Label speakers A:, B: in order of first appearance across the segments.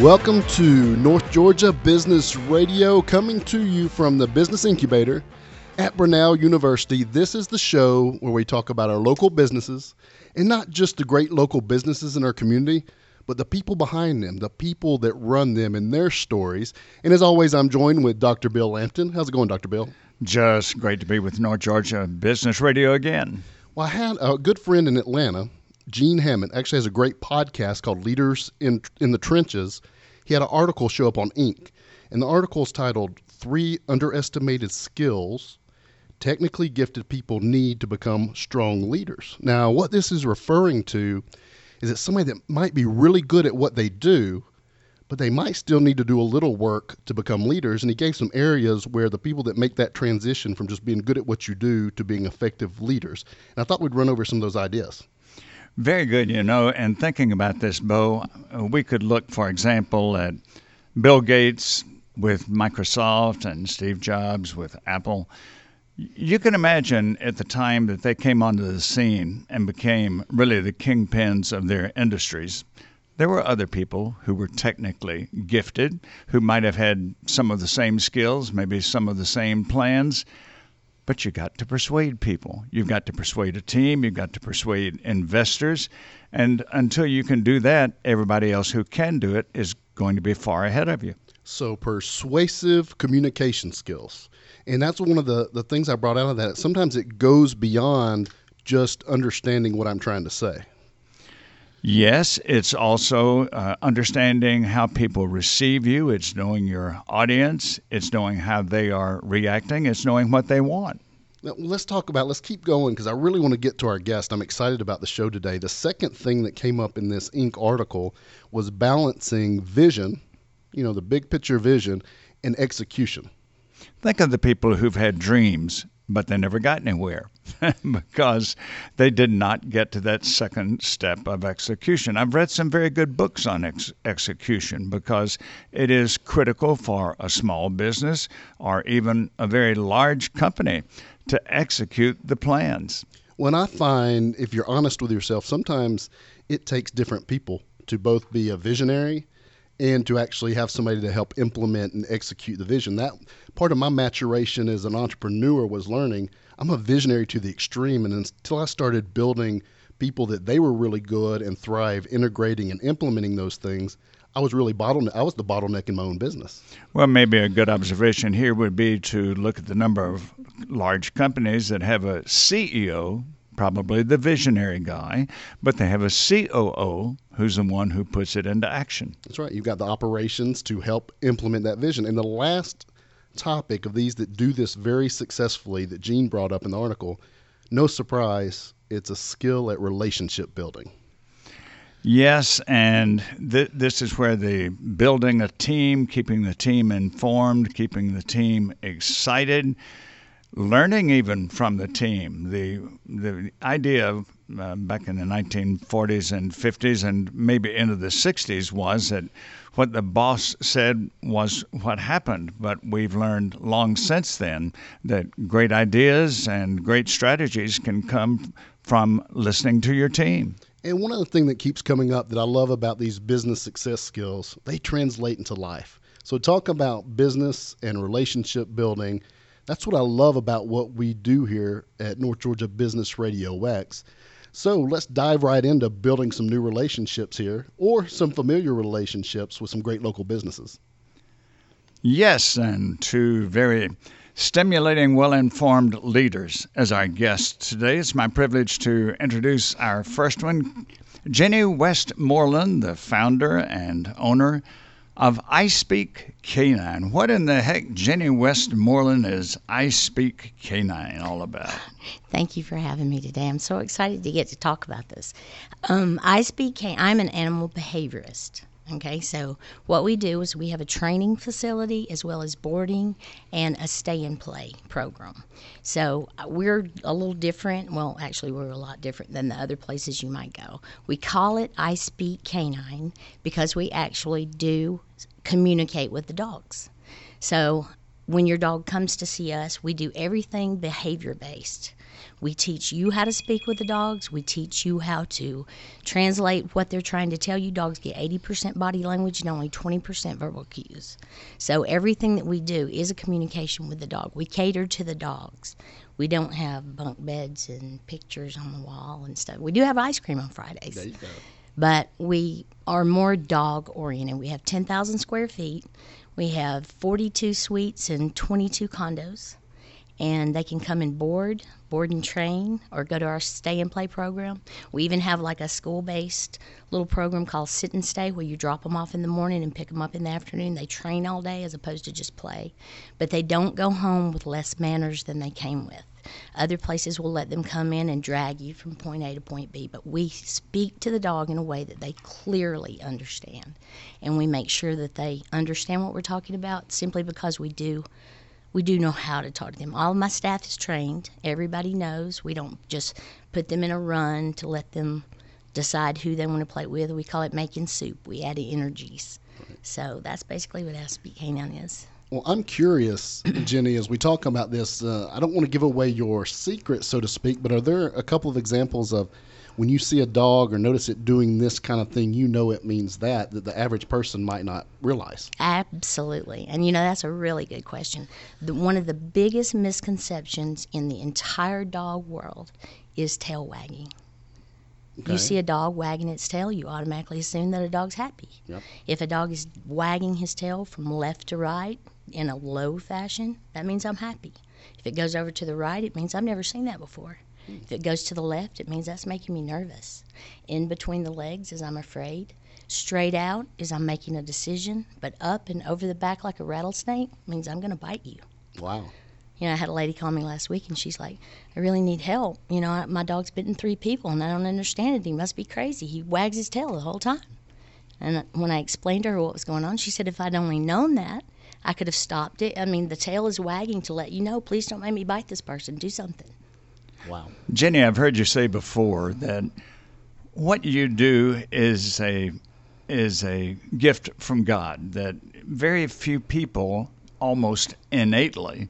A: Welcome to North Georgia Business Radio, coming to you from the Business Incubator at Brenau University. This is the show where we talk about our local businesses and not just the great local businesses in our community, but the people behind them, the people that run them and their stories. And as always, I'm joined with Dr. Bill Lampton. How's it going, Dr. Bill?
B: Just great to be with North Georgia Business Radio again.
A: Well, I had a good friend in Atlanta, Gene Hammett, actually has a great podcast called Leaders in in the Trenches. He had an article show up on Inc. And the article is titled Three Underestimated Skills Technically Gifted People Need to Become Strong Leaders. Now, what this is referring to is that somebody that might be really good at what they do, but they might still need to do a little work to become leaders. And he gave some areas where the people that make that transition from just being good at what you do to being effective leaders. And I thought we'd run over some of those ideas.
B: Very good, you know. And thinking about this, Bo, we could look, for example, at Bill Gates with Microsoft and Steve Jobs with Apple. You can imagine at the time that they came onto the scene and became really the kingpins of their industries there were other people who were technically gifted, who might have had some of the same skills, maybe some of the same plans, but you got to persuade people. You've got to persuade a team, you've got to persuade investors, and until you can do that, everybody else who can do it is going to be far ahead of you.
A: So, persuasive communication skills. And that's one of the, the things I brought out of that. Sometimes it goes beyond just understanding what I'm trying to say.
B: Yes, it's also uh, understanding how people receive you. It's knowing your audience. It's knowing how they are reacting. It's knowing what they want.
A: Now, let's talk about, let's keep going because I really want to get to our guest. I'm excited about the show today. The second thing that came up in this Inc. article was balancing vision, you know, the big picture vision, and execution.
B: Think of the people who've had dreams but they never got anywhere because they did not get to that second step of execution. I've read some very good books on ex- execution because it is critical for a small business or even a very large company to execute the plans.
A: When I find, if you're honest with yourself, sometimes it takes different people to both be a visionary and to actually have somebody to help implement and execute the vision. That part of my maturation as an entrepreneur was learning I'm a visionary to the extreme. And until I started building people that they were really good and thrive integrating and implementing those things, I was really bottleneck. I was the bottleneck in my own business.
B: Well, maybe a good observation here would be to look at the number of large companies that have a CEO probably the visionary guy, but they have a COO who's the one who puts it into action.
A: That's right. You've got the operations to help implement that vision. And the last topic of these that do this very successfully that Gene brought up in the article, no surprise, it's a skill at relationship building.
B: Yes, and th- this is where the building a team, keeping the team informed, keeping the team excited, learning even from the team. The the idea of uh, back in the 1940s and 50s and maybe into the 60s was that what the boss said was what happened. But we've learned long since then that great ideas and great strategies can come from listening to your team.
A: And one other thing that keeps coming up that I love about these business success skills, they translate into life. So talk about business and relationship building that's what I love about what we do here at North Georgia Business Radio X. So let's dive right into building some new relationships here or some familiar relationships with some great local businesses.
B: Yes, and two very stimulating, well informed leaders as our guests today. It's my privilege to introduce our first one, Jenny Westmoreland, the founder and owner of I Speak Canine. What in the heck, Jenny Westmoreland, is I Speak Canine all about?
C: Thank you for having me today. I'm so excited to get to talk about this. Um, I Speak Canine, I'm an animal behaviorist. Okay, so what we do is we have a training facility as well as boarding and a stay and play program. So uh, we're a little different. Well, actually, we're a lot different than the other places you might go. We call it I Speak Canine because we actually do communicate with the dogs. So when your dog comes to see us, we do everything behavior based. We teach you how to speak with the dogs. We teach you how to translate what they're trying to tell you. Dogs get 80% body language and only 20% verbal cues. So everything that we do is a communication with the dog. We cater to the dogs. We don't have bunk beds and pictures on the wall and stuff. We do have ice cream on Fridays
A: There you go.
C: but we are more dog oriented. We have 10,000 square feet. We have 42 suites and 22 condos. And they can come and board, board and train, or go to our stay and play program. We even have like a school based little program called Sit and Stay where you drop them off in the morning and pick them up in the afternoon. They train all day as opposed to just play. But they don't go home with less manners than they came with. Other places will let them come in and drag you from point A to point B, but we speak to the dog in a way that they clearly understand. And we make sure that they understand what we're talking about simply because we do we do know how to talk to them. All of my staff is trained. Everybody knows. We don't just put them in a run to let them decide who they want to play with. We call it making soup. We add energies. So that's basically what I Speak Canine is.
A: Well, I'm curious, Jenny, as we talk about this, uh, I don't want to give away your secret, so to speak, but are there a couple of examples of when you see a dog or notice it doing this kind of thing, you know it means that, that the average person might not realize?
C: Absolutely. And you know, that's a really good question. The, one of the biggest misconceptions in the entire dog world is tail wagging.
A: Okay.
C: You see a dog wagging its tail, you automatically assume that a dog's happy.
A: Yep.
C: If a dog is wagging his tail from left to right in a low fashion, that means I'm happy. If it goes over to the right, it means I've never seen that before. If it goes to the left, it means that's making me nervous. In between the legs is I'm afraid. Straight out is I'm making a decision, but up and over the back like a rattlesnake means I'm going to bite you.
A: Wow.
C: You know, I had a lady call me last week and she's like, I really need help. You know, my dog's bitten three people and I don't understand it. He must be crazy. He wags his tail the whole time. And when I explained to her what was going on, she said, if I'd only known that, I could have stopped it. I mean, the tail is wagging to let you know, please don't make me bite this person. Do something.
A: Wow.
B: Jenny, I've heard you say before that what you do is a is a gift from God that very few people almost innately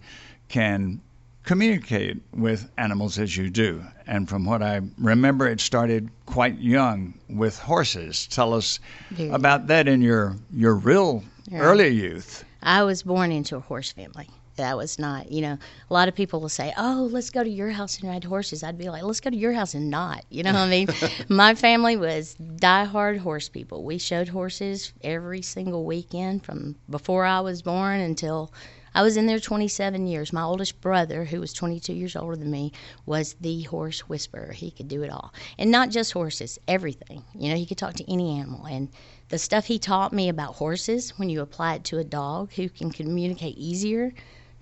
B: can communicate with animals as you do. And from what I remember it started quite young with horses. Tell us
C: Very
B: about that in your your real
C: Yeah.
B: early youth.
C: I was born into a horse family. That was not, you know, a lot of people will say, oh, let's go to your house and ride horses. I'd be like, let's go to your house and not. You know what I mean? My family was diehard horse people. We showed horses every single weekend from before I was born until I was in there 27 years. My oldest brother, who was 22 years older than me, was the horse whisperer. He could do it all. And not just horses, everything. You know, he could talk to any animal. And the stuff he taught me about horses, when you apply it to a dog who can communicate easier,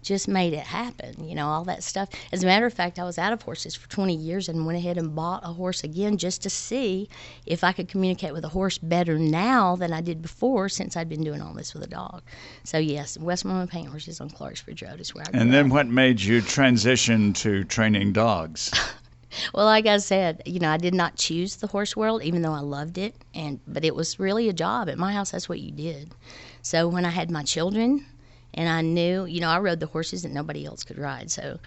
C: just made it happen. You know, all that stuff. As a matter of fact, I was out of horses for 20 years and went ahead and bought a horse again just to see if I could communicate with a horse better now than I did before since I'd been doing all this with a dog. So, yes, Westmoreland Paint Horses on Clarksbridge Road is where I
B: And then
C: up.
B: what made you transition to training dogs?
C: Well, like I said, you know, I did not choose the horse world, even though I loved it, and but it was really a job at my house. That's what you did. So when I had my children, and I knew, you know, I rode the horses that nobody else could ride, so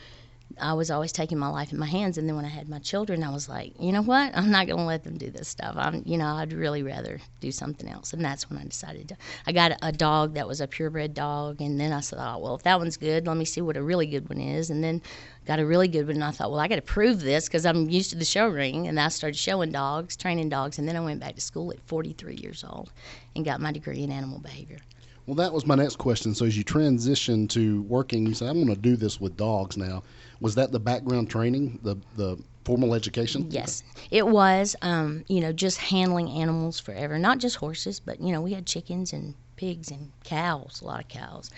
C: I was always taking my life in my hands. And then when I had my children, I was like, you know what? I'm not going to let them do this stuff. I'm, you know, I'd really rather do something else. And that's when I decided to. I got a dog that was a purebred dog, and then I thought, well, if that one's good, let me see what a really good one is. And then got a really good one, and I thought, well, I got to prove this because I'm used to the show ring. And I started showing dogs, training dogs, and then I went back to school at 43 years old and got my degree in animal behavior.
A: Well, that was my next question. So, as you transition to working, you said, I'm going to do this with dogs now. Was that the background training, the, the formal education?
C: Yes, it was. Um, you know, just handling animals forever. Not just horses, but you know, we had chickens and pigs and cows, a lot of cows.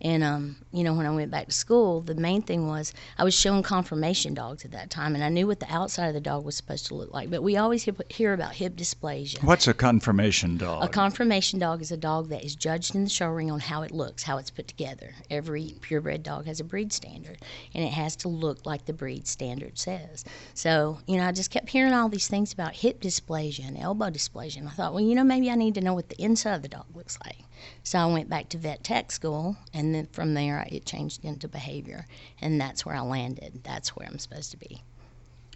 C: And um, you know, when I went back to school, the main thing was I was showing confirmation dogs at that time, and I knew what the outside of the dog was supposed to look like. But we always hear, hear about hip dysplasia.
B: What's a confirmation dog?
C: A confirmation dog is a dog that is judged in the show ring on how it looks, how it's put together. Every purebred dog has a breed standard, and it has to look like the breed standard says. So, you know, I just kept hearing all these things about hip dysplasia and elbow dysplasia, and I thought, well, you know, maybe I need to know what the inside of the dog looks like. So I went back to vet tech school, and then from there it changed into behavior, and that's where I landed. That's where I'm supposed to be.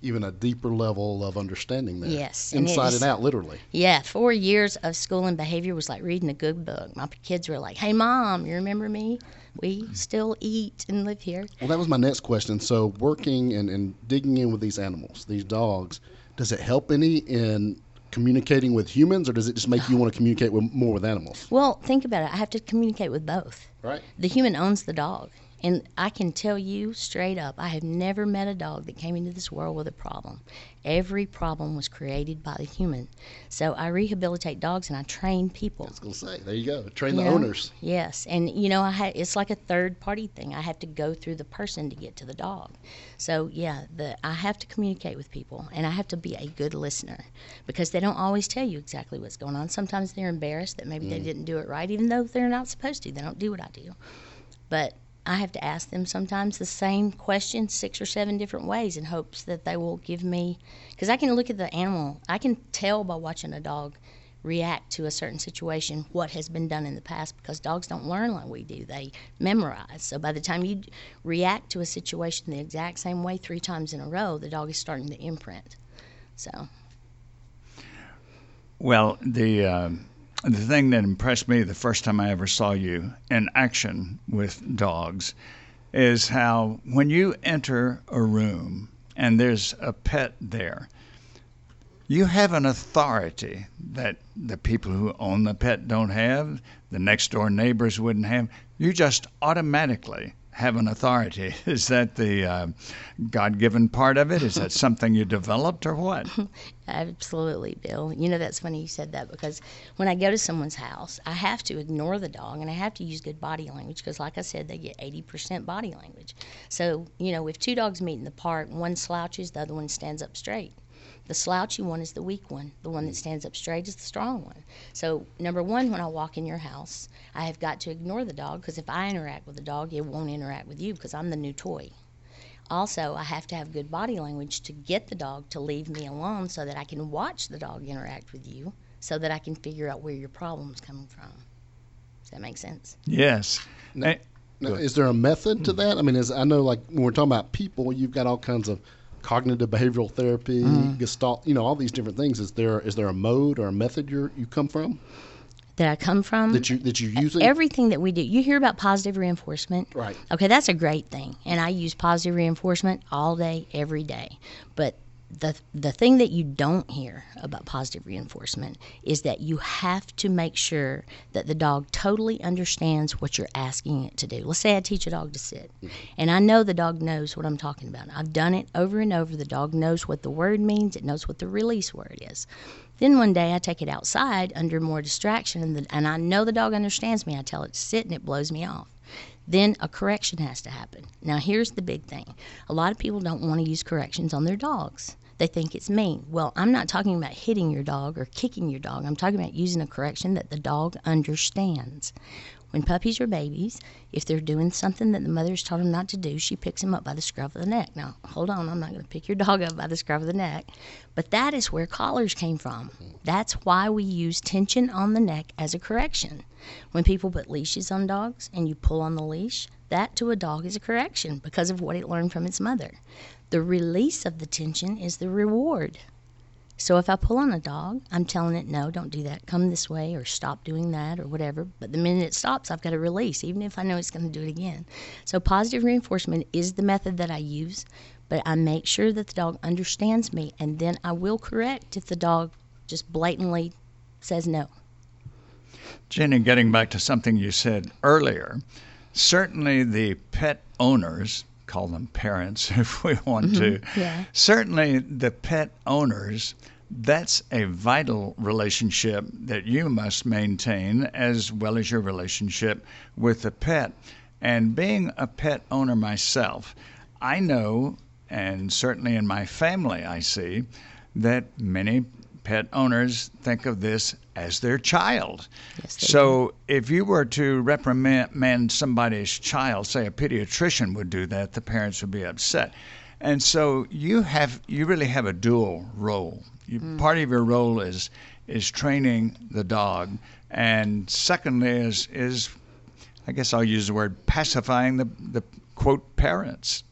A: Even a deeper level of understanding there.
C: Yes,
A: Inside
C: is-
A: and out, literally.
C: Yeah, four years of school and behavior was like reading a good book. My kids were like, "Hey, mom, you remember me? We still eat and live here."
A: Well, that was my next question. So, working and, and digging in with these animals, these dogs, does it help any in communicating with humans, or does it just make you want to communicate with more with animals?
C: Well, think about it. I have to communicate with both.
A: Right.
C: The human owns the dog. And I can tell you straight up, I have never met a dog that came into this world with a problem. Every problem was created by the human. So I rehabilitate dogs and I train people.
A: I was gonna say, there you go. Train
C: you
A: the
C: know?
A: owners.
C: Yes, and you know, I ha- it's like a third party thing. I have to go through the person to get to the dog. So yeah, the I have to communicate with people, and I have to be a good listener because they don't always tell you exactly what's going on. Sometimes they're embarrassed that maybe they mm. didn't do it right, even though they're not supposed to. They don't do what I do, but. I have to ask them sometimes the same question six or seven different ways in hopes that they will give me because I can look at the animal. I can tell by watching a dog react to a certain situation what has been done in the past because dogs don't learn like we do they memorize so by the time you react to a situation the exact same way three times in a row the dog is starting to imprint so
B: Well, the uh, the thing that impressed me the first time I ever saw you in action with dogs is how when you enter a room and there's a pet there, you have an authority that the people who own the pet don't have, the next door neighbors wouldn't have. You just automatically have an authority. Is that the uh, God given part of it? Is that something you developed or what?
C: Absolutely, Bill. You know, that's funny you said that because when I go to someone's house, I have to ignore the dog and I have to use good body language because, like I said, they get 80% body language. So, you know, if two dogs meet in the park, one slouches, the other one stands up straight. The slouchy one is the weak one. The one that stands up straight is the strong one. So, number one, when I walk in your house, I have got to ignore the dog because if I interact with the dog, it won't interact with you because I'm the new toy. Also, I have to have good body language to get the dog to leave me alone so that I can watch the dog interact with you so that I can figure out where your problem's coming from. Does that make sense?
B: Yes. Eh,
A: Now, is there a method to that? I mean, is I know like when we're talking about people, you've got all kinds of cognitive behavioral therapy,
C: Mm-hmm.
A: gestalt, you know, all these different things. Is there is there a mode or a method you you come from
C: That I come from?
A: that you that you use
C: Everything that we do. You hear about positive reinforcement.
A: Right.
C: Okay, that's a great thing. And I use positive reinforcement all day, every day. But the the thing that you don't hear about positive reinforcement is that you have to make sure that the dog totally understands what you're asking it to do. Let's say I teach a dog to sit, and I know the dog knows what I'm talking about. I've done it over and over. The dog knows what the word means. It knows what the release word is. Then one day I take it outside under more distraction, and, the, and I know the dog understands me. I tell it to sit, and it blows me off then a correction has to happen. Now, here's the big thing a lot of people don't want to use corrections on their dogs. They think it's mean. Well, I'm not talking about hitting your dog or kicking your dog. I'm talking about using a correction that the dog understands. When puppies are babies, if they're doing something that the mother's taught them not to do, she picks them up by the scruff of the neck. Now, hold on, I'm not going to pick your dog up by the scruff of the neck, but that is where collars came from. That's why we use tension on the neck as a correction. When people put leashes on dogs and you pull on the leash, that to a dog is a correction because of what it learned from its mother. The release of the tension is the reward. So if I pull on a dog, I'm telling it, no, don't do that. Come this way or stop doing that or whatever. But the minute it stops, I've got to release, even if I know it's going to do it again. So positive reinforcement is the method that I use, but I make sure that the dog understands me, and then I will correct if the dog just blatantly says no.
B: Jenny, getting back to something you said earlier, certainly the pet owners, call them parents if we want to, mm-hmm.
C: yeah.
B: certainly the pet owners, that's a vital relationship that you must maintain as well as your relationship with the pet. And being a pet owner myself, I know, and certainly in my family, I see that many pet owners think of this as their child.
C: Yes,
B: so if you were to reprimand somebody's child, say a pediatrician would do that, the parents would be upset. And so you have you really have a dual role. You, mm. Part of your role is is training the dog, and secondly is is I guess I'll use the word pacifying the the quote parents.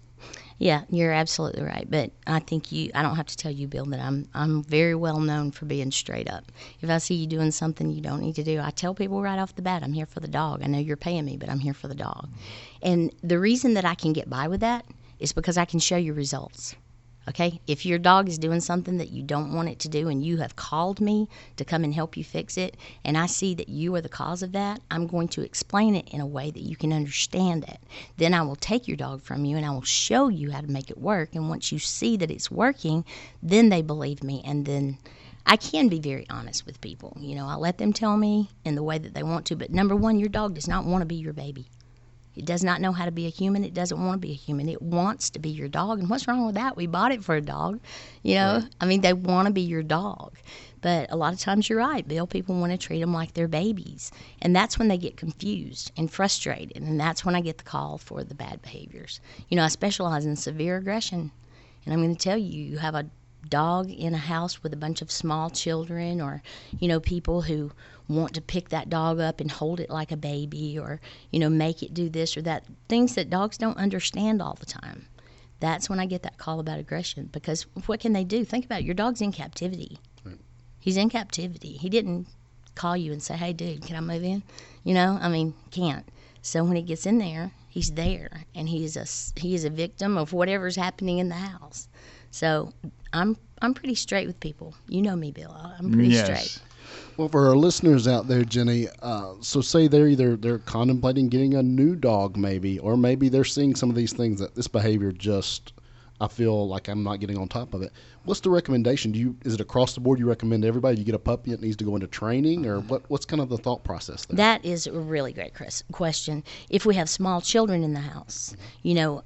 C: Yeah, you're absolutely right. But I think you I don't have to tell you, Bill, that I'm I'm very well known for being straight up. If I see you doing something you don't need to do, I tell people right off the bat, I'm here for the dog. I know you're paying me, but I'm here for the dog. And the reason that I can get by with that is because I can show you results. Okay? If your dog is doing something that you don't want it to do and you have called me to come and help you fix it, and I see that you are the cause of that, I'm going to explain it in a way that you can understand it. Then I will take your dog from you and I will show you how to make it work. And once you see that it's working, then they believe me and then I can be very honest with people. You know, I let them tell me in the way that they want to. But number one, your dog does not want to be your baby. It does not know how to be a human. It doesn't want to be a human. It wants to be your dog. And what's wrong with that? We bought it for a dog. You know, right. I mean, they want to be your dog. But a lot of times you're right, Bill. People want to treat them like they're babies. And that's when they get confused and frustrated. And that's when I get the call for the bad behaviors. You know, I specialize in severe aggression. And I'm going to tell you, you have a dog in a house with a bunch of small children or, you know, people who want to pick that dog up and hold it like a baby or, you know, make it do this or that. Things that dogs don't understand all the time. That's when I get that call about aggression because what can they do? Think about it. Your dog's in captivity. Right. He's in captivity. He didn't call you and say, hey, dude, can I move in? You know, I mean, can't. So when he gets in there, he's there and he's a, he is a victim of whatever's happening in the house. So I'm I'm pretty straight with people. You know me, Bill. I'm pretty yes. straight.
A: Well, for our listeners out there, Jenny, uh, so say they're either they're contemplating getting a new dog, maybe, or maybe they're seeing some of these things that this behavior just I feel like I'm not getting on top of it. What's the recommendation? Do you is it across the board? You recommend everybody you get a puppy that needs to go into training, or what? What's kind of the thought process there?
C: That is a really great question. If we have small children in the house, you know,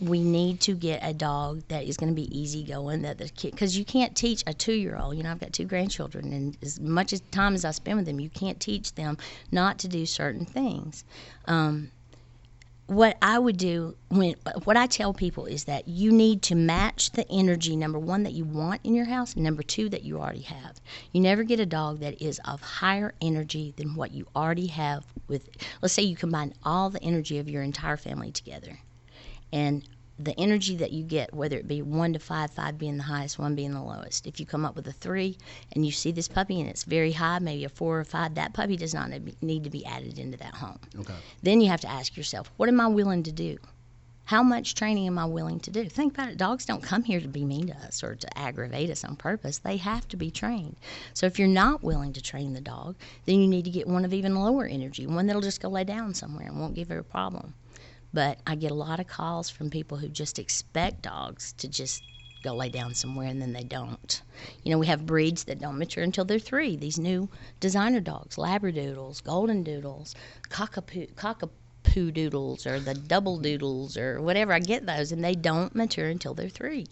C: we need to get a dog that is going to be easygoing. That the kid, because you can't teach a two-year-old. You know, I've got two grandchildren, and as much as time as I spend with them, you can't teach them not to do certain things. Um, what I would do when what I tell people is that you need to match the energy number one that you want in your house and number two that you already have. You never get a dog that is of higher energy than what you already have with let's say you combine all the energy of your entire family together. And the energy that you get, whether it be one to five, five being the highest, one being the lowest. If you come up with a three and you see this puppy and it's very high, maybe a four or five, that puppy does not need to be added into that home. Okay. Then you have to ask yourself, what am I willing to do? How much training am I willing to do? Think about it. Dogs don't come here to be mean to us or to aggravate us on purpose. They have to be trained. So if you're not willing to train the dog, then you need to get one of even lower energy, one that'll just go lay down somewhere and won't give you a problem. But I get a lot of calls from people who just expect dogs to just go lay down somewhere and then they don't. You know, we have breeds that don't mature until they're three. These new designer dogs, Labradoodles, Golden Doodles, Cockapoo, Cockapoo Doodles, or the Double Doodles, or whatever. I get those, and they don't mature until they're three.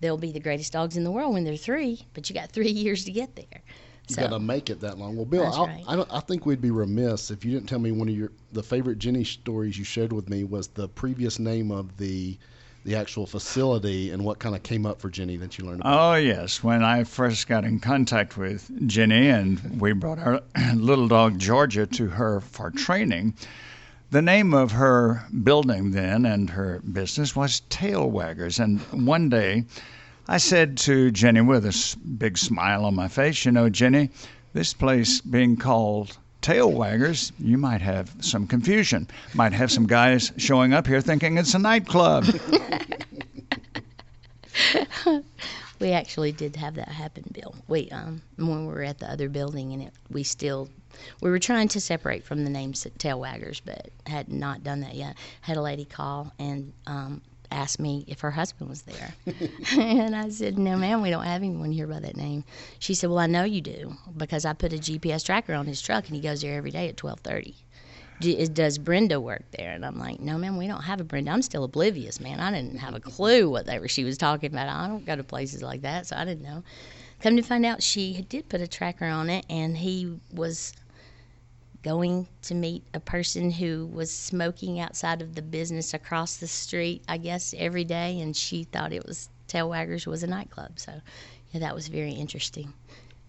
C: They'll be the greatest dogs in the world when they're three, but you got three years to get there.
A: You so, got to make it that long. Well, Bill, right. I, I, think we'd be remiss if you didn't tell me one of your the favorite Jenny stories you shared with me was the previous name of the the actual facility and what kind of came up for Jenny that you learned about.
B: Oh yes, when I first got in contact with Jenny and we brought our little dog Georgia to her for training. The name of her building then and her business was Tail Waggers, and one day I said to Jenny with a big smile on my face, You know, Jenny, this place being called Tail Waggers, you might have some confusion. Might have some guys showing up here thinking it's a nightclub.
C: we actually did have that happen, Bill. We um when we were at the other building and it we still we were trying to separate from the name Tail Waggers, but had not done that yet. Had a lady call and um, asked me if her husband was there. and I said, No, ma'am, we don't have anyone here by that name. She said, Well, I know you do because I put a GPS tracker on his truck and he goes there every day at 1230 does Brenda work there? And I'm like, no, ma'am, we don't have a Brenda. I'm still oblivious, man. I didn't have a clue what they were, she was talking about. I don't go to places like that, so I didn't know. Come to find out, she did put a tracker on it, and he was going to meet a person who was smoking outside of the business across the street, I guess, every day, and she thought it was Tail Waggers was a nightclub. So, yeah, that was very interesting.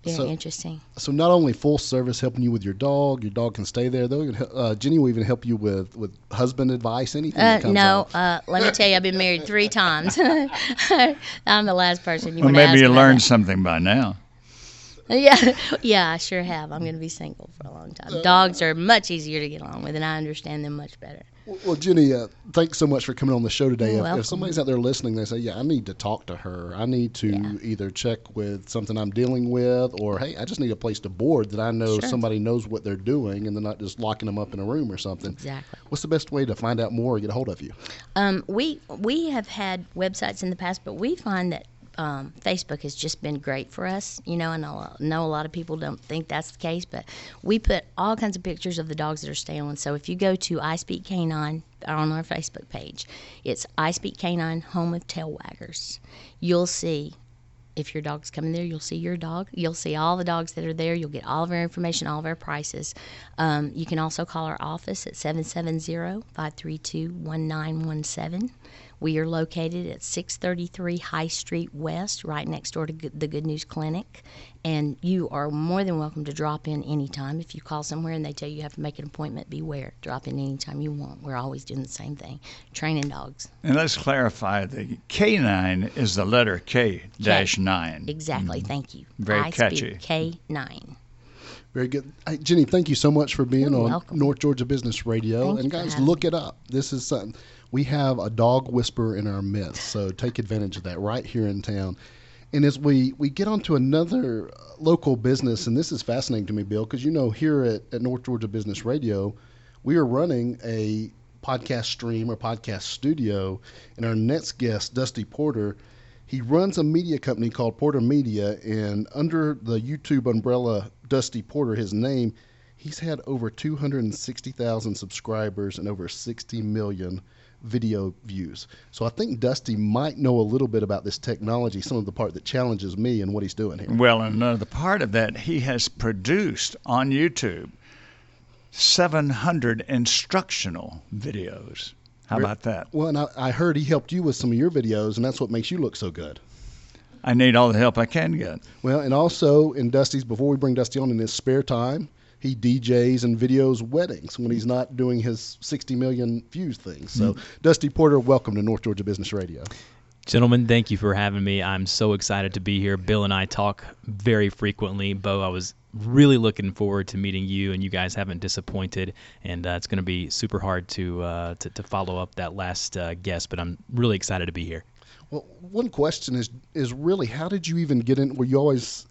C: Very
A: So-
C: interesting.
A: So not only full service helping you with your dog, your dog can stay there. Though uh, Jenny will even help you with with husband advice, anything.
C: Uh,
A: that comes
C: no, uh, let me tell you, I've been married three times. I'm the last person you
B: Well,
C: want to
B: maybe
C: ask
B: you learned
C: that.
B: something by now.
C: Yeah, yeah, I sure have. I'm going to be single for a long time. Dogs are much easier to get along with, and I understand them much better.
A: Well, Jenny, uh, thanks so much for coming on the show today. If, if somebody's out there listening, they say, "Yeah, I need to talk to her. I need to
C: Yeah.
A: either check with something I'm dealing with, or hey, I just need a place to board that I know
C: Sure.
A: somebody knows what they're doing, and they're not just locking them up in a room or something."
C: Exactly.
A: What's the best way to find out more or get a hold of you?
C: Um, we we have had websites in the past, but we find that um, Facebook has just been great for us. You know, and I know a lot of people don't think that's the case, but we put all kinds of pictures of the dogs that are stolen. So if you go to I Speak Canine on our Facebook page, it's I Speak Canine Home of Tail Waggers. You'll see if your dog's coming there, you'll see your dog. You'll see all the dogs that are there. You'll get all of our information, all of our prices. Um, you can also call our office at 770 532 1917. We are located at 633 High Street West, right next door to the Good News Clinic. And you are more than welcome to drop in anytime. If you call somewhere and they tell you you have to make an appointment, beware. Drop in anytime you want. We're always doing the same thing training dogs.
B: And let's clarify the K9 is the letter K dash 9.
C: Exactly. Thank you.
B: Mm-hmm. Very
C: I
B: catchy.
C: K9.
A: Very good. Hey, Jenny, thank you so much for being
C: You're
A: on
C: welcome.
A: North Georgia Business Radio.
C: Thank
A: and guys,
C: having
A: look it up. This is something. We have a dog whisperer in our midst, so take advantage of that right here in town. And as we, we get on to another uh, local business, and this is fascinating to me, Bill, because you know here at, at North Georgia Business Radio, we are running a podcast stream or podcast studio, and our next guest, Dusty Porter, he runs a media company called Porter Media, and under the YouTube umbrella, Dusty Porter, his name, he's had over 260,000 subscribers and over 60 million video views. So I think Dusty might know a little bit about this technology, some of the part that challenges me and what he's doing here.
B: Well, and another part of that, he has produced on YouTube 700 instructional videos. How about that?
A: Well, and I, I heard he helped you with some of your videos, and that's what makes you look so good.
B: I need all the help I can get.
A: Well, and also in Dusty's, before we bring Dusty on in his spare time, he DJs and videos weddings when he's not doing his 60 million views things. So, Dusty Porter, welcome to North Georgia Business Radio.
D: Gentlemen, thank you for having me. I'm so excited to be here. Bill and I talk very frequently. Bo, I was really looking forward to meeting you, and you guys haven't disappointed. And uh, it's going to be super hard to, uh, to to follow up that last uh, guest, but I'm really excited to be here.
A: Well, one question is is really how did you even get in? Were you always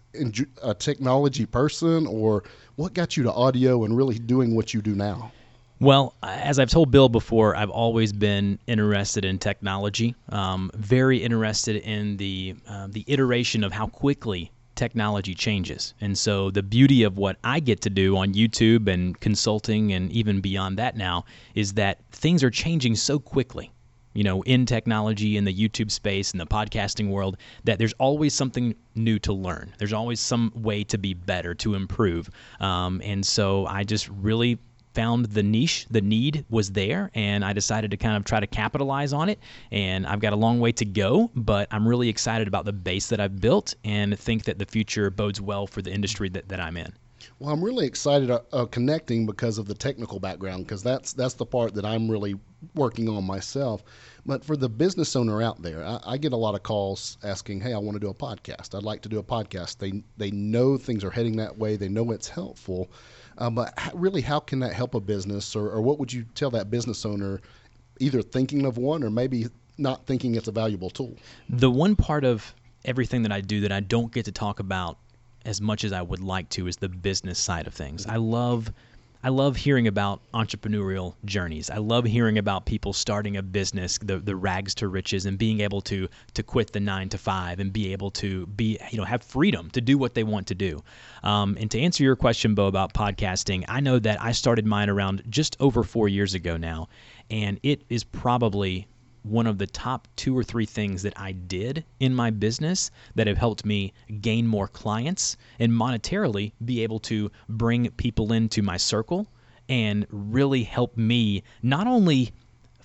A: a technology person, or what got you to audio and really doing what you do now?
D: Well, as I've told Bill before, I've always been interested in technology. Um, very interested in the uh, the iteration of how quickly technology changes. And so the beauty of what I get to do on YouTube and consulting and even beyond that now is that things are changing so quickly. You know, in technology, in the YouTube space, in the podcasting world, that there's always something new to learn. There's always some way to be better, to improve. Um, and so I just really found the niche, the need was there, and I decided to kind of try to capitalize on it. And I've got a long way to go, but I'm really excited about the base that I've built and think that the future bodes well for the industry that, that I'm in.
A: Well, I'm really excited uh, uh, connecting because of the technical background, because that's that's the part that I'm really working on myself. But for the business owner out there, I, I get a lot of calls asking, "Hey, I want to do a podcast. I'd like to do a podcast." They they know things are heading that way. They know it's helpful, uh, but how, really, how can that help a business, or, or what would you tell that business owner, either thinking of one or maybe not thinking it's a valuable tool?
D: The one part of everything that I do that I don't get to talk about as much as I would like to is the business side of things. I love I love hearing about entrepreneurial journeys. I love hearing about people starting a business, the the rags to riches and being able to to quit the 9 to 5 and be able to be, you know, have freedom to do what they want to do. Um, and to answer your question Bo about podcasting, I know that I started mine around just over 4 years ago now, and it is probably one of the top two or three things that I did in my business that have helped me gain more clients and monetarily be able to bring people into my circle and really help me not only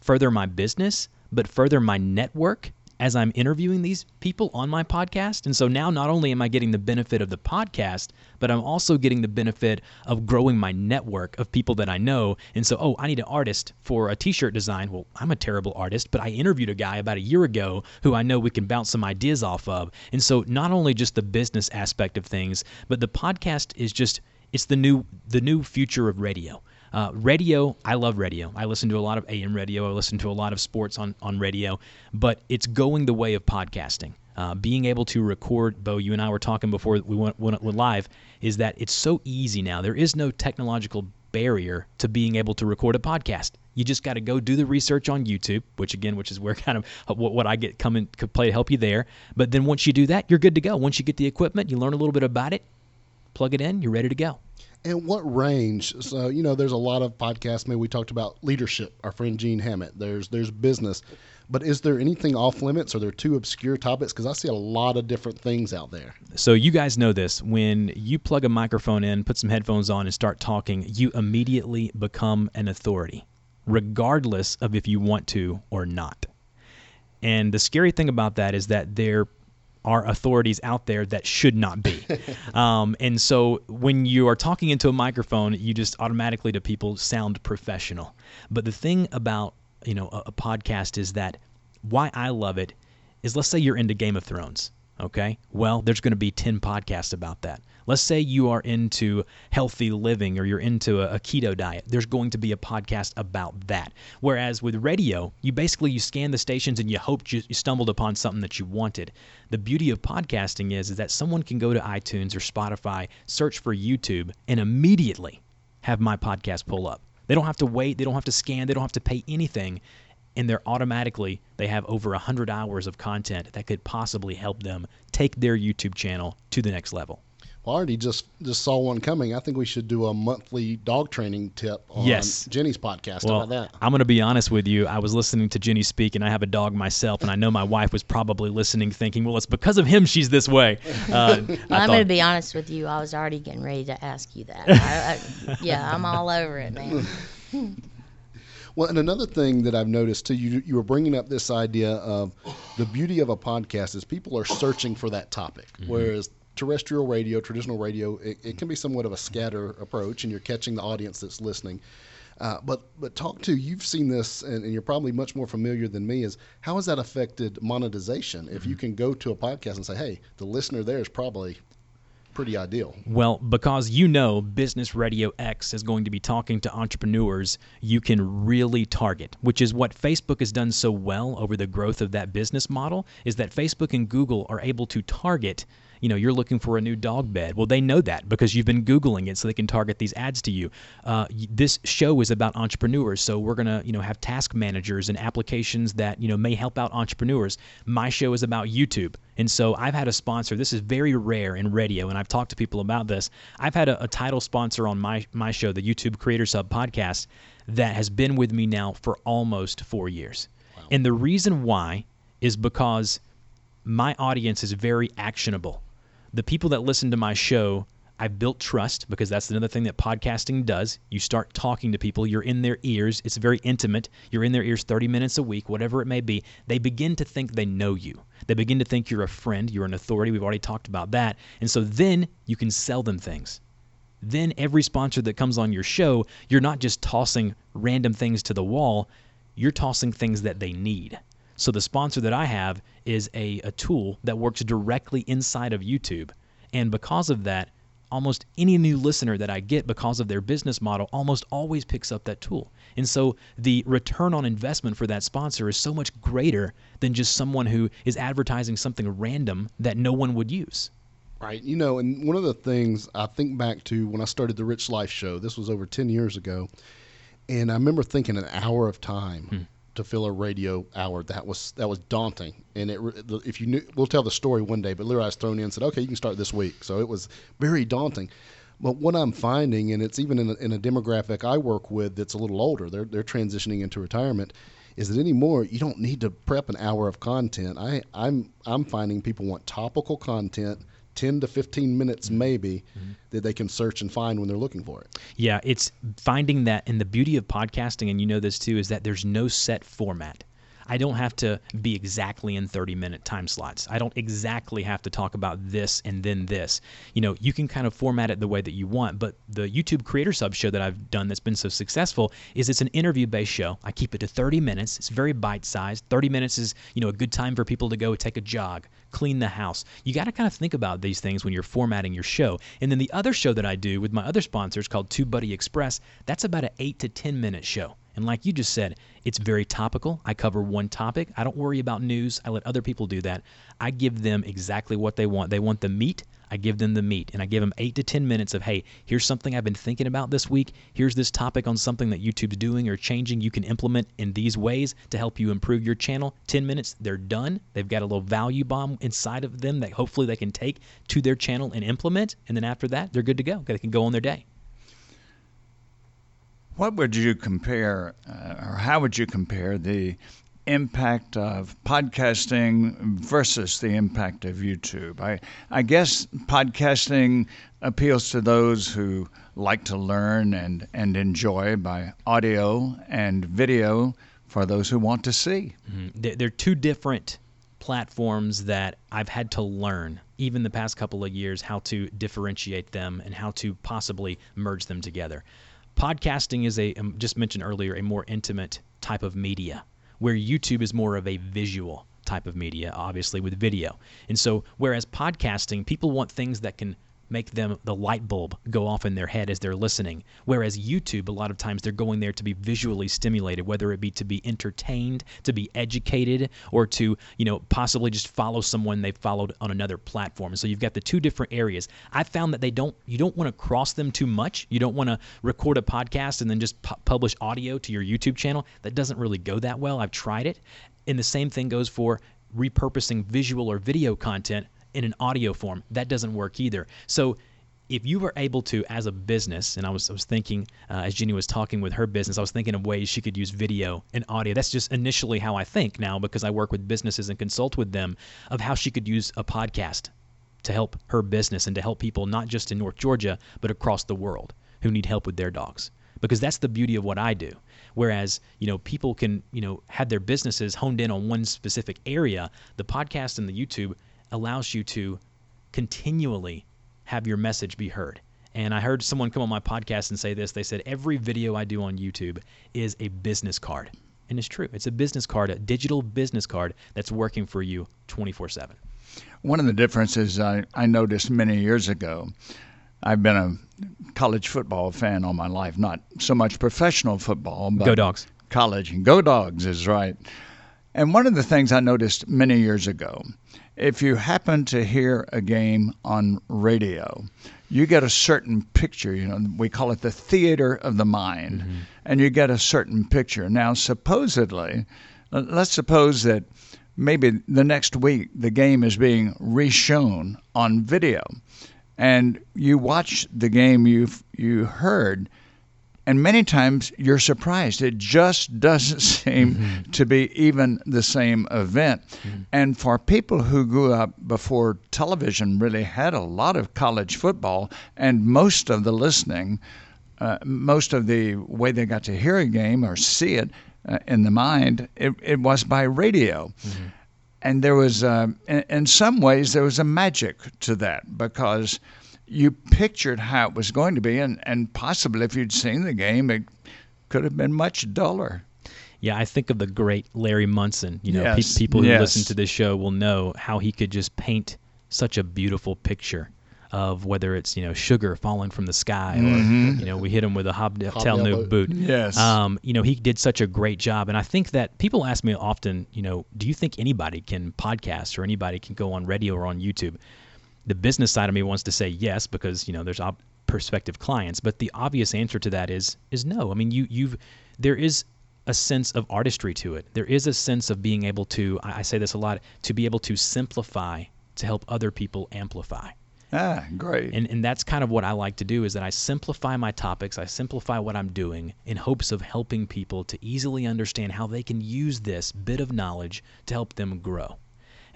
D: further my business, but further my network as I'm interviewing these people on my podcast. And so now not only am I getting the benefit of the podcast, but I'm also getting the benefit of growing my network of people that I know. And so, oh, I need an artist for a t shirt design. Well, I'm a terrible artist, but I interviewed a guy about a year ago who I know we can bounce some ideas off of. And so, not only just the business aspect of things, but the podcast is just it's the new the new future of radio. Uh, radio, I love radio. I listen to a lot of AM radio. I listen to a lot of sports on, on radio, but it's going the way of podcasting. Uh, being able to record, Bo, you and I were talking before we went, went, went live, is that it's so easy now. There is no technological barrier to being able to record a podcast. You just got to go do the research on YouTube, which again, which is where kind of what, what I get come and play to help you there. But then once you do that, you're good to go. Once you get the equipment, you learn a little bit about it, plug it in, you're ready to go.
A: And what range? So you know, there's a lot of podcasts. Maybe we talked about leadership. Our friend Gene Hammett. There's there's business, but is there anything off limits? Are there two obscure topics? Because I see a lot of different things out there.
D: So you guys know this. When you plug a microphone in, put some headphones on, and start talking, you immediately become an authority, regardless of if you want to or not. And the scary thing about that is that there are authorities out there that should not be. um, and so when you are talking into a microphone, you just automatically to people sound professional. But the thing about you know a, a podcast is that why I love it is let's say you're into Game of Thrones. Okay. Well, there's going to be 10 podcasts about that. Let's say you are into healthy living or you're into a, keto diet. There's going to be a podcast about that. Whereas with radio, you basically you scan the stations and you hope you, you stumbled upon something that you wanted. The beauty of podcasting is, is that someone can go to iTunes or Spotify, search for YouTube, and immediately have my podcast pull up. They don't have to wait, they don't have to scan, they don't have to pay anything and they're automatically they have over 100 hours of content that could possibly help them take their YouTube channel to the next level.
A: Well, I already just just saw one coming. I think we should do a monthly dog training tip on
D: yes.
A: Jenny's podcast.
D: Well,
A: about that?
D: I'm going to be honest with you. I was listening to Jenny speak, and I have a dog myself, and I know my wife was probably listening, thinking, "Well, it's because of him she's this way."
C: Uh, well, I'm going to be honest with you. I was already getting ready to ask you that. I, I, yeah, I'm all over it, man.
A: Well, and another thing that I've noticed too, you you were bringing up this idea of the beauty of a podcast is people are searching for that topic, mm-hmm. whereas terrestrial radio, traditional radio, it, it, can be somewhat of a scatter approach, and you're catching the audience that's listening. Uh, but but talk to you've seen this, and, and, you're probably much more familiar than me. Is how has that affected monetization? If mm-hmm. you can go to a podcast and say, hey, the listener there is probably pretty ideal.
D: Well, because you know Business Radio X is going to be talking to entrepreneurs you can really target, which is what Facebook has done so well over the growth of that business model is that Facebook and Google are able to target you know you're looking for a new dog bed. Well they know that because you've been googling it so they can target these ads to you. Uh, this show is about entrepreneurs so we're going to you know have task managers and applications that you know may help out entrepreneurs. My show is about youtube and so i've had a sponsor. This is very rare in radio and i've talked to people about this. I've had a, a title sponsor on my my show the youtube creators hub podcast that has been with me now for almost four years. Wow. and the reason why is because my audience is very actionable the people that listen to my show, I've built trust because that's another thing that podcasting does. You start talking to people, you're in their ears. It's very intimate. You're in their ears 30 minutes a week, whatever it may be. They begin to think they know you. They begin to think you're a friend, you're an authority. We've already talked about that. And so then you can sell them things. Then every sponsor that comes on your show, you're not just tossing random things to the wall, you're tossing things that they need. So the sponsor that I have is a, a tool that works directly inside of YouTube. And because of that, almost any new listener that I get because of their business model almost always picks up that tool. And so the return on investment for that sponsor is so much greater than just someone who is advertising something random that no one would use.
A: Right. You know, and one of the things I think back to when I started the Rich Life show, this was over 10 years ago, and I remember thinking an hour of time. Hmm to fill a radio hour. That was that was daunting. And it if you knew, we'll tell the story one day. But I was thrown in and said, "Okay, you can start this week." So it was very daunting. But what I'm finding, and it's even in a, in a demographic I work with that's a little older, they're they're transitioning into retirement, is that anymore you don't need to prep an hour of content. I I'm I'm finding people want topical content 10 to 15 minutes mm-hmm. maybe mm-hmm. that they can search and find when they're looking for it.
D: Yeah, it's finding that and the beauty of podcasting and you know this too is that there's no set format. I don't have to be exactly in 30 minute time slots. I don't exactly have to talk about this and then this. You know, you can kind of format it the way that you want, but the YouTube Creators Hub show that I've done that's been so successful is it's an interview based show. I keep it to 30 minutes. It's very bite sized. 30 minutes is, you know, a good time for people to go take a jog, clean the house. You got to kind of think about these things when you're formatting your show. And then the other show that I do with my other sponsors called TubeBuddy Express, that's about an 8 to 10 minute show. And like you just said, it's very topical. I cover one topic. I don't worry about news. I let other people do that. I give them exactly what they want. They want the meat. I give them the meat and I give them eight to 10 minutes of, hey, here's something I've been thinking about this week. Here's this topic on something that YouTube's doing or changing you can implement in these ways to help you improve your channel. 10 minutes, they're done. They've got a little value bomb inside of them that hopefully they can take to their channel and implement. And then after that, they're good to go. They can go on their day.
B: What would you compare, uh, or how would you compare the impact of podcasting versus the impact of YouTube? I, I guess podcasting appeals to those who like to learn and, and enjoy by audio and video for those who want to see.
D: Mm-hmm. They're two different platforms that I've had to learn, even the past couple of years, how to differentiate them and how to possibly merge them together podcasting is a um, just mentioned earlier a more intimate type of media where YouTube is more of a visual type of media obviously with video. And so whereas podcasting people want things that can make them the light bulb go off in their head as they're listening. Whereas YouTube, a lot of times they're going there to be visually stimulated, whether it be to be entertained, to be educated, or to, you know, possibly just follow someone they've followed on another platform. So you've got the two different areas. I found that they don't, you don't want to cross them too much. You don't want to record a podcast and then just pu- publish audio to your YouTube channel. That doesn't really go that well. I've tried it. And the same thing goes for repurposing visual or video content in an audio form. That doesn't work either. So if you were able to, as a business, and I was, I was thinking, uh, as Jenny was talking with her business, I was thinking of ways she could use video and audio. That's just initially how I think now because I work with businesses and consult with them of how she could use a podcast to help her business and to help people not just in North Georgia, but across the world who need help with their dogs. Because that's the beauty of what I do. Whereas, you know, people can, you know, have their businesses honed in on one specific area. The podcast and the YouTube allows you to continually have your message be heard. And I heard someone come on my podcast and say this. They said, Every video I do on YouTube is a business card. And it's true. It's a business card, a digital business card that's working for you 24 7.
B: One of the differences I, I noticed many years ago, I've been a college football fan all my life, not so much professional football, but
D: Go Dogs.
B: college. And Go Dogs is right. And one of the things I noticed many years ago if you happen to hear a game on radio, you get a certain picture. You know, we call it the theater of the mind, mm-hmm. and you get a certain picture. Now, supposedly, let's suppose that maybe the next week the game is being reshown on video, and you watch the game you've you heard and many times you're surprised. It just doesn't seem mm-hmm. to be even the same event. Mm-hmm. And for people who grew up before television really had a lot of college football, and most of the listening, uh, most of the way they got to hear a game or see it uh, in the mind, it, it was by radio. Mm-hmm. And there was, uh, in, in some ways, there was a magic to that because you pictured how it was going to be, and, and possibly if you'd seen the game, it could have been much duller.
D: Yeah, I think of the great Larry Munson. You know,
B: yes.
D: pe- people who
B: yes.
D: listen to this show will know how he could just paint such a beautiful picture of whether it's you know sugar falling from the sky
B: mm-hmm.
D: or you know we hit him with a hobnail new boot.
B: Yes.
D: Um, you know he did such a great job, and I think that people ask me often, you know, do you think anybody can podcast or anybody can go on radio or on YouTube? The business side of me wants to say yes because you know there's op- prospective clients, but the obvious answer to that is is no. I mean, you you've there is a sense of artistry to it. There is a sense of being able to I, I say this a lot to be able to simplify to help other people amplify.
B: Ah, great.
D: And and that's kind of what I like to do is that I simplify my topics, I simplify what I'm doing in hopes of helping people to easily understand how they can use this bit of knowledge to help them grow.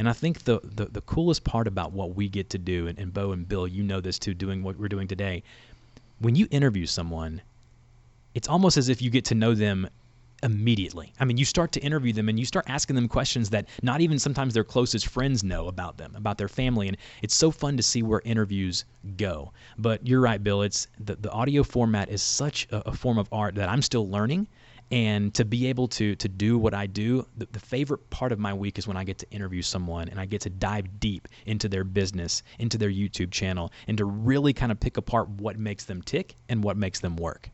D: And I think the, the, the coolest part about what we get to do, and, and Bo and Bill, you know this too, doing what we're doing today, when you interview someone, it's almost as if you get to know them immediately. I mean, you start to interview them and you start asking them questions that not even sometimes their closest friends know about them, about their family, and it's so fun to see where interviews go. But you're right, Bill. It's the, the audio format is such a, a form of art that I'm still learning and to be able to to do what I do, the, the, favorite part of my week is when I get to interview someone and I get to dive deep into their business, into their YouTube channel, and to really kind of pick apart what makes them tick and what makes them work.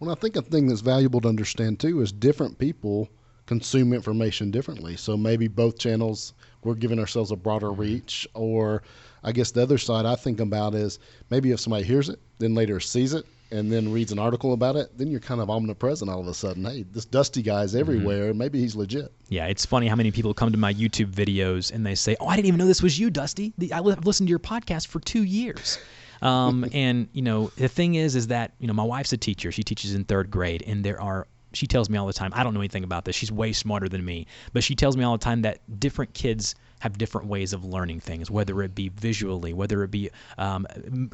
A: Well, I think a thing that's valuable to understand too is different people consume information differently. So maybe both channels we're giving ourselves a broader mm-hmm. reach, or I guess the other side I think about is maybe if somebody hears it, then later sees it, and then reads an article about it, then you're kind of omnipresent all of a sudden. Hey, this Dusty guy's mm-hmm. everywhere. Mm-hmm. Maybe he's legit.
D: Yeah, it's funny how many people come to my YouTube videos and they say, "Oh, I didn't even know this was you, Dusty. I've listened to your podcast for two years." Um, and you know, the thing is, is that you know, my wife's a teacher. She teaches in third grade, and there are she tells me all the time. I don't know anything about this. She's way smarter than me, but she tells me all the time that different kids have different ways of learning things, whether it be visually, whether it be um,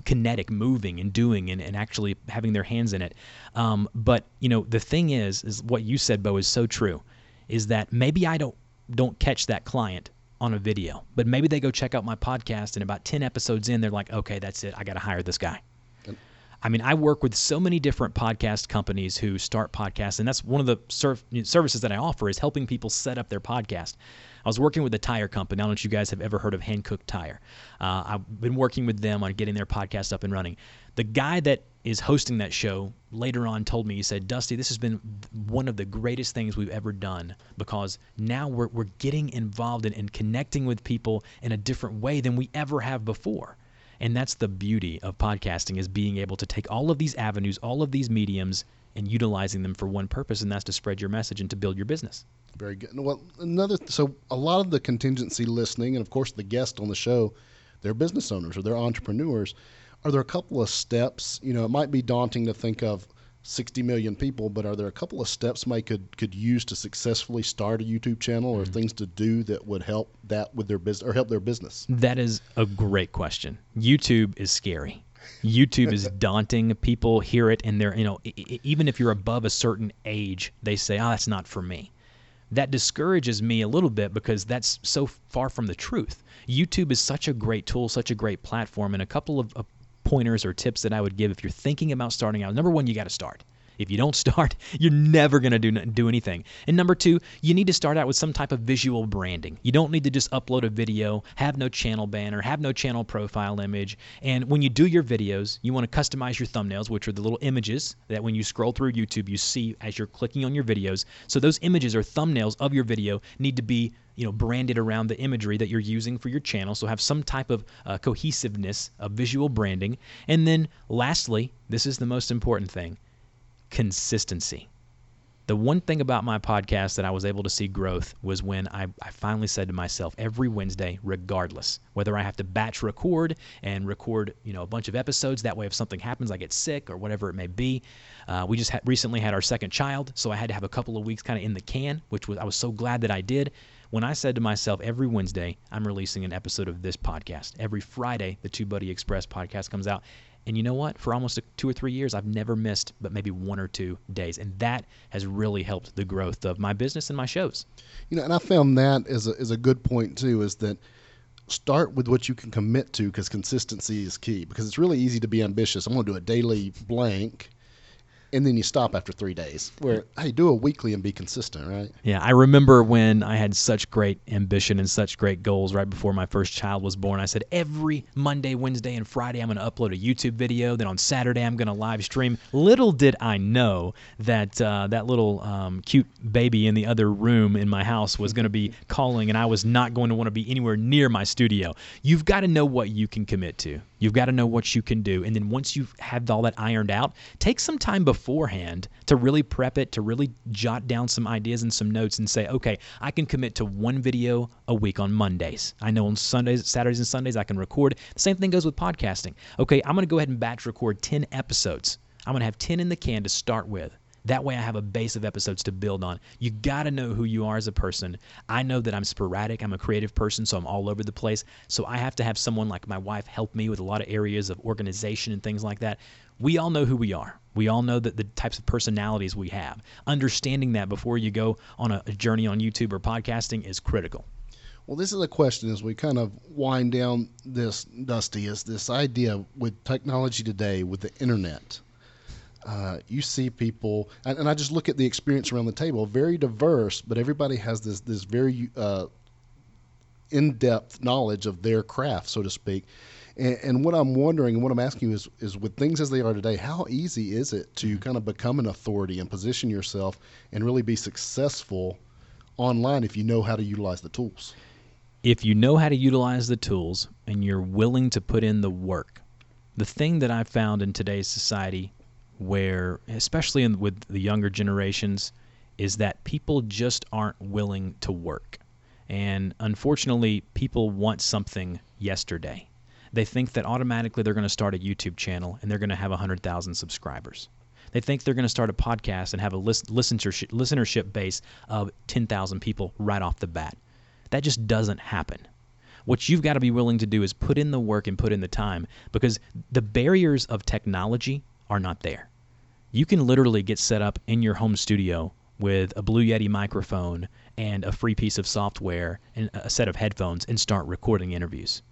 D: kinetic, moving and doing and, and actually having their hands in it. Um, but you know, the thing is, is what you said, Bo, is so true. Is that maybe I don't don't catch that client on a video, but maybe they go check out my podcast and about ten episodes in, they're like, okay, that's it. I got to hire this guy. I mean, I work with so many different podcast companies who start podcasts, and that's one of the services that I offer is helping people set up their podcast. I was working with a tire company. I don't know if you guys have ever heard of Hankook Tire. Uh, I've been working with them on getting their podcast up and running. The guy that is hosting that show later on told me, he said, Dusty, this has been one of the greatest things we've ever done because now we're, we're getting involved in, and connecting with people in a different way than we ever have before. And that's the beauty of podcasting is being able to take all of these avenues, all of these mediums, and utilizing them for one purpose, and that's to spread your message and to build your business.
A: Very good. Well, another so a lot of the contingency listening, and of course the guest on the show, they're business owners or they're entrepreneurs. Are there a couple of steps? You know, it might be daunting to think of 60 million people, but are there a couple of steps somebody could could use to successfully start a YouTube channel, or mm-hmm. things to do that would help that with their business or help their business?
D: That is a great question. YouTube is scary. YouTube is daunting. People hear it and they're, you know, even if you're above a certain age, they say, "Oh, that's not for me." That discourages me a little bit because that's so far from the truth. YouTube is such a great tool, such a great platform, and a couple of, of pointers or tips that I would give if you're thinking about starting out. Number one, you got to start. If you don't start, you're never going to do do anything. And number 2, you need to start out with some type of visual branding. You don't need to just upload a video, have no channel banner, have no channel profile image. And when you do your videos, you want to customize your thumbnails, which are the little images that when you scroll through YouTube, you see as you're clicking on your videos. So those images or thumbnails of your video need to be you know branded around the imagery that you're using for your channel so have some type of uh, cohesiveness of visual branding and then lastly this is the most important thing consistency. The one thing about my podcast that I was able to see growth was when I, I finally said to myself every Wednesday, regardless, whether I have to batch record and record, you know, a bunch of episodes. That way, if something happens, I get sick or whatever it may be. Uh, we just ha- recently had our second child, so I had to have a couple of weeks kind of in the can, which was I was so glad that I did. When I said to myself, every Wednesday, I'm releasing an episode of this podcast. Every Friday, the TubeBuddy Express podcast comes out. And you know what? For almost two or three years, I've never missed but maybe one or two days. And that has really helped the growth of my business and my shows.
A: You know, and I found that as a, as a good point, too, is that start with what you can commit to because consistency is key. Because it's really easy to be ambitious. I'm going to do a daily blank and then you stop after three days. Where hey, do a weekly and be consistent, right?
D: Yeah, I remember when I had such great ambition and such great goals right before my first child was born. I said every Monday, Wednesday, and Friday I'm going to upload a YouTube video. Then on Saturday I'm going to live stream. Little did I know that uh, that little um, cute baby in the other room in my house was going to be calling, and I was not going to want to be anywhere near my studio. You've got to know what you can commit to. You've got to know what you can do. And then once you've had all that ironed out, take some time beforehand to really prep it, to really jot down some ideas and some notes and say, okay, I can commit to one video a week on Mondays. I know on Sundays, Saturdays, and Sundays I can record. The same thing goes with podcasting. Okay, I'm going to go ahead and batch record 10 episodes. I'm going to have 10 in the can to start with. That way, I have a base of episodes to build on. You got to know who you are as a person. I know that I'm sporadic. I'm a creative person, so I'm all over the place. So I have to have someone like my wife help me with a lot of areas of organization and things like that. We all know who we are. We all know that the types of personalities we have. Understanding that before you go on a, a journey on YouTube or podcasting is critical.
A: Well, this is a question as we kind of wind down this, Dusty, is this idea with technology today, with the internet. Uh, you see people, and, and, I just look at the experience around the table, very diverse, but everybody has this this very uh, in depth knowledge of their craft, so to speak. And, and, what I'm wondering, and what I'm asking you is, is with things as they are today, how easy is it to mm-hmm. kind of become an authority and position yourself and really be successful online if you know how to utilize the tools?
D: If you know how to utilize the tools and you're willing to put in the work, the thing that I've found in today's society where, especially in, with the younger generations, is that people just aren't willing to work. And unfortunately, people want something yesterday. They think that automatically they're going to start a YouTube channel and they're going to have 100,000 subscribers. They think they're going to start a podcast and have a listenership, listenership base of 10,000 people right off the bat. That just doesn't happen. What you've got to be willing to do is put in the work and put in the time because the barriers of technology are not there. You can literally get set up in your home studio with a Blue Yeti microphone and a free piece of software and a set of headphones and start recording interviews.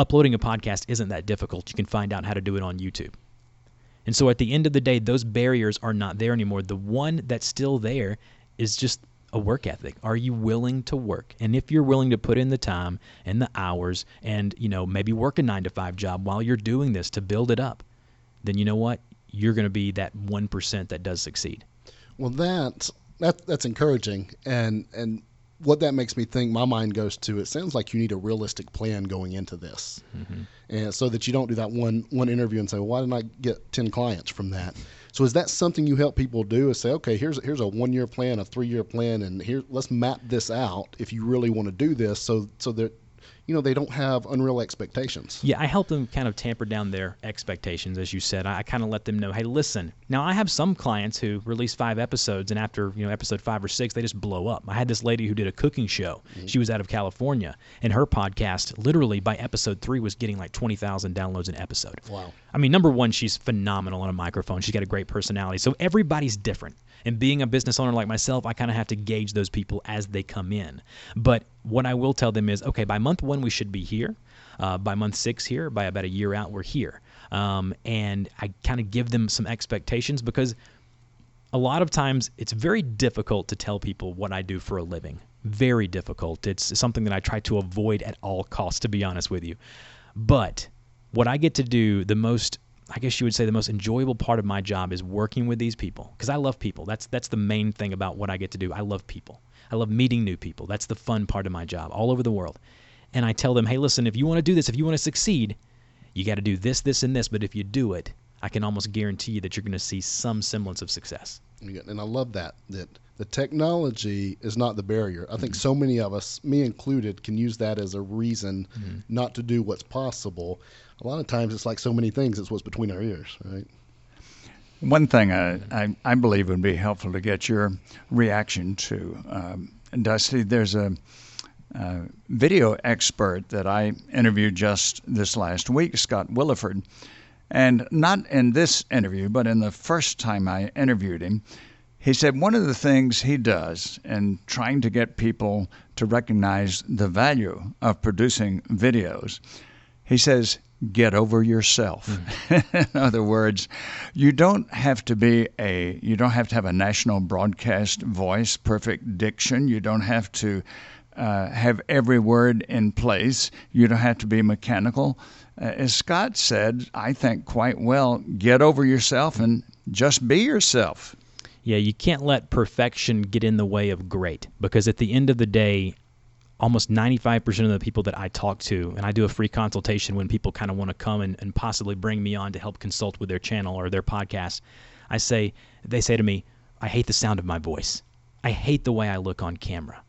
D: Uploading a podcast isn't that difficult. You can find out how to do it on YouTube. And so at the end of the day, those barriers are not there anymore. The one that's still there is just a work ethic. Are you willing to work? And if you're willing to put in the time and the hours and, you know, maybe work a 9 to 5 job while you're doing this to build it up, then you know what? You're going to be that 1% that does succeed.
A: Well, that that that's encouraging and and what that makes me think my mind goes to it sounds like you need a realistic plan going into this mm-hmm. and so that you don't do that one one interview and say well, why didn't i get 10 clients from that so is that something you help people do is say okay here's here's a one year plan a three year plan and here let's map this out if you really want to do this so so that you know they don't have unreal expectations.
D: Yeah, I help them kind of tamper down their expectations, as you said. I, I kind of let them know, hey, listen. Now I have some clients who release five episodes, and after you know episode five or six, they just blow up. I had this lady who did a cooking show. Mm-hmm. She was out of California, and her podcast, literally by episode three, was getting like twenty thousand downloads an episode.
A: Wow.
D: I mean, number one, she's phenomenal on a microphone. She's got a great personality. So everybody's different. And being a business owner like myself, I kind of have to gauge those people as they come in. But what I will tell them is okay, by month one, we should be here. Uh, by month six, here. By about a year out, we're here. Um, and I kind of give them some expectations because a lot of times it's very difficult to tell people what I do for a living. Very difficult. It's something that I try to avoid at all costs, to be honest with you. But what I get to do the most I guess you would say the most enjoyable part of my job is working with these people because I love people. That's that's the main thing about what I get to do. I love people. I love meeting new people. That's the fun part of my job all over the world. And I tell them, "Hey, listen, if you want to do this, if you want to succeed, you got to do this, this and this, but if you do it, I can almost guarantee you that you're going to see some semblance of success."
A: And I love that that the technology is not the barrier. I think mm-hmm. so many of us, me included, can use that as a reason mm-hmm. not to do what's possible a lot of times it's like so many things, it's what's between our ears, right?
B: One thing I, I, I believe would be helpful to get your reaction to, um, Dusty, there's a, a video expert that I interviewed just this last week, Scott Williford. And not in this interview, but in the first time I interviewed him, he said one of the things he does in trying to get people to recognize the value of producing videos, he says get over yourself. Mm. In other words, you don't have to be a you don't have to have a national broadcast voice, perfect diction. You don't have to uh, have every word in place. You don't have to be mechanical. Uh, as Scott said, I think quite well, get over yourself and just be yourself.
D: Yeah, you can't let perfection get in the way of great because at the end of the day, almost 95% of the people that I talk to, and I do a free consultation when people kind of want to come and, and possibly bring me on to help consult with their channel or their podcast. I say, they say to me, I hate the sound of my voice. I hate the way I look on camera.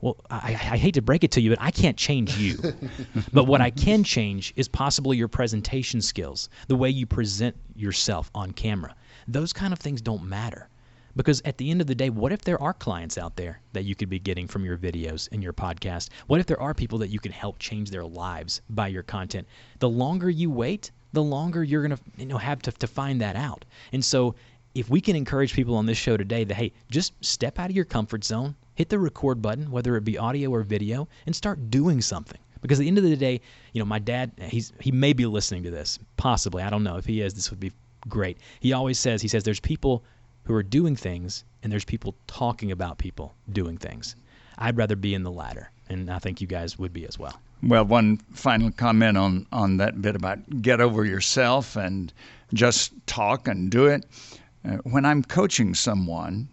D: Well, I, I hate to break it to you, but I can't change you. but what I can change is possibly your presentation skills, the way you present yourself on camera. those kind of things don't matter. Because at the end of the day, what if there are clients out there that you could be getting from your videos and your podcast? What if there are people that you can help change their lives by your content? The longer you wait, the longer you're going to you know have to, to find that out. And so if we can encourage people on this show today that hey, just step out of your comfort zone, hit the record button, whether it be audio or video, and start doing something. Because at the end of the day, you know, my dad, he's he may be listening to this, possibly. I don't know. If he is, this would be great. He always says, he says, there's people who are doing things, and there's people talking about people doing things. I'd rather be in the latter, and I think you guys would be as well.
B: Well, one final comment on, on that bit about get over yourself and just talk and do it. Uh, when I'm coaching someone,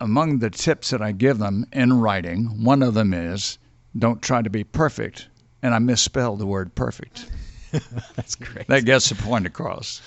B: among the tips that I give them in writing, one of them is don't try to be perfect. And I misspelled the word perfect.
D: That's great.
B: That gets the point across.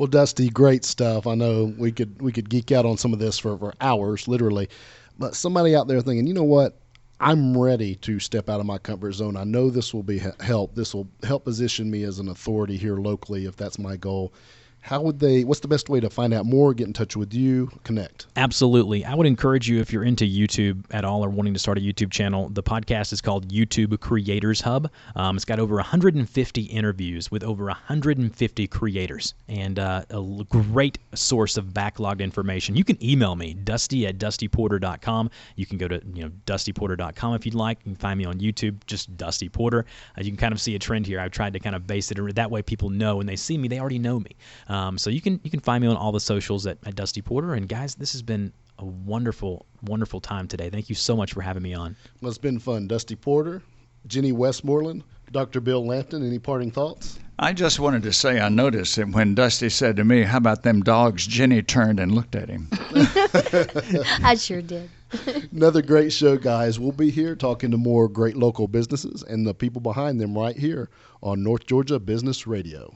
A: Well, Dusty, great stuff. I know we could we could geek out on some of this for, for hours, literally. But somebody out there thinking, you know what? I'm ready to step out of my comfort zone. I know this will be help. This will help position me as an authority here locally if that's my goal how would they what's the best way to find out more get in touch with you connect?
D: Absolutely. I would encourage you if you're into youtube at all or wanting to start a youtube channel the podcast is called youtube creators hub. Um, it's got over 150 interviews with over 150 creators and uh, a great source of backlogged information. You can email me dusty at dustyporter.com you can go to you know dustyporter.com if you'd like. You can find me on youtube just dusty porter. Uh, you can kind of see a trend here. I've tried to kind of base it that way people know. When they see me they already know me um, so you can you can find me on all the socials at, at Dusty Porter. And guys, this has been a wonderful, wonderful time today. Thank you so much for having me on.
A: Well, it's been fun. Dusty Porter, Jenny Westmoreland, Dr. Bill Lampton. Any parting thoughts?
B: I just wanted to say I noticed that when Dusty said to me, How about them dogs? Jenny turned and looked at him.
C: I sure did.
A: Another great show, guys. We'll be here talking to more great local businesses and the people behind them right here on North Georgia Business Radio.